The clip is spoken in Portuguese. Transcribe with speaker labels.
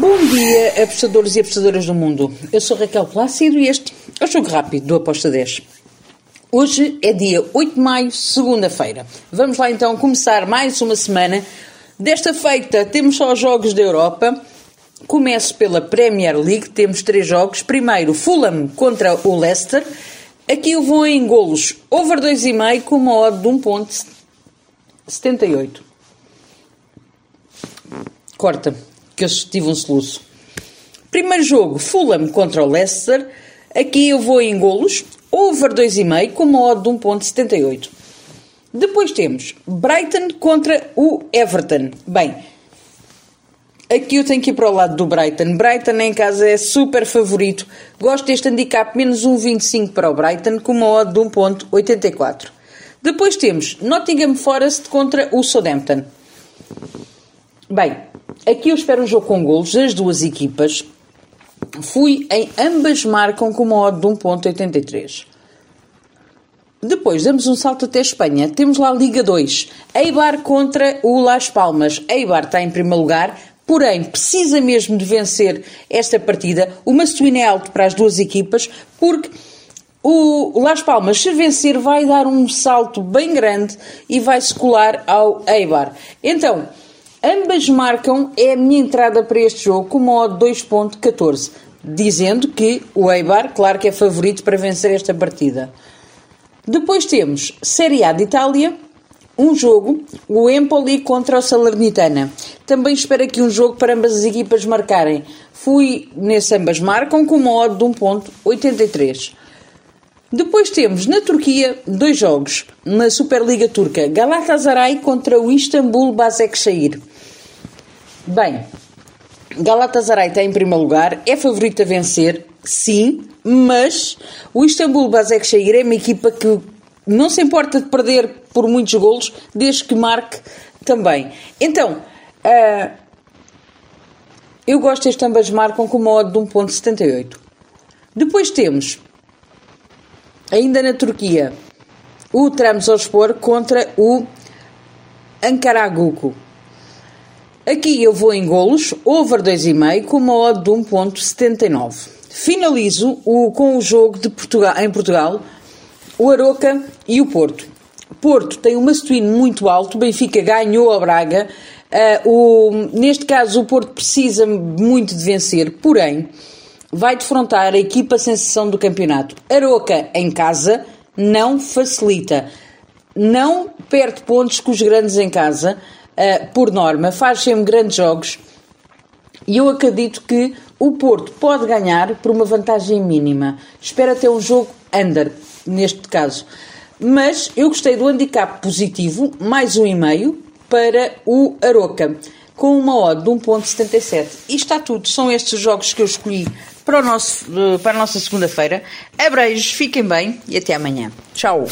Speaker 1: Bom dia, apostadores e apostadoras do mundo. Eu sou Raquel Plácido e este é o Jogo Rápido do Aposta 10. Hoje é dia 8 de maio, segunda-feira. Vamos lá então começar mais uma semana. Desta feita temos só os jogos da Europa. Começo pela Premier League, temos três jogos. Primeiro, Fulham contra o Leicester. Aqui eu vou em golos over 2,5 com uma odd de 1.78. Corta, que eu tive um soluço. Primeiro jogo, Fulham contra o Leicester. Aqui eu vou em golos over 2,5 com uma odd de 1.78. Depois temos Brighton contra o Everton. Bem, aqui eu tenho que ir para o lado do Brighton. Brighton em casa é super favorito. Gosto deste handicap menos 1,25 para o Brighton com uma odd de 1.84. Depois temos Nottingham Forest contra o Southampton. Bem, aqui eu espero um jogo com golos das duas equipas. Fui em ambas marcam com uma odd de 1.83. Depois damos um salto até a Espanha. Temos lá Liga 2. Eibar contra o Las Palmas. Eibar está em primeiro lugar, porém precisa mesmo de vencer esta partida. O Mastuíno é alto para as duas equipas, porque o Las Palmas, se vencer, vai dar um salto bem grande e vai se colar ao Eibar. Então, Ambas marcam, é a minha entrada para este jogo com uma odd 2.14, dizendo que o Eibar, claro que é favorito para vencer esta partida. Depois temos Série A de Itália, um jogo, o Empoli contra o Salernitana. Também espero aqui um jogo para ambas as equipas marcarem. Fui nesse ambas marcam com uma odd de 1.83. Depois temos na Turquia dois jogos na Superliga Turca: Galatasaray contra o Istanbul Basaksehir. Bem, Galatasaray está em primeiro lugar, é favorito a vencer, sim, mas o Istanbul Basaksehir é uma equipa que não se importa de perder por muitos golos, desde que marque também. Então, uh, eu gosto deste ambas marcam com uma odd de 1.78. Depois temos Ainda na Turquia, o Trabzonspor contra o Ankaragucu. Aqui eu vou em golos, over 2,5 com uma odd de 1.79. Finalizo o, com o jogo de Portugal, em Portugal, o Aroca e o Porto. Porto tem um mastuíno muito alto, Benfica ganhou a Braga. Uh, o, neste caso, o Porto precisa muito de vencer, porém, vai defrontar a equipa sensação do campeonato. Aroca em casa não facilita. Não perde pontos com os grandes em casa, uh, por norma, faz sempre grandes jogos. E eu acredito que o Porto pode ganhar por uma vantagem mínima. Espero até um jogo under, neste caso. Mas eu gostei do handicap positivo, mais um e meio, para o Aroca, com uma odd de 1.77. E está tudo. São estes jogos que eu escolhi para, o nosso, para a nossa segunda-feira. Abreijos, fiquem bem e até amanhã. Tchau!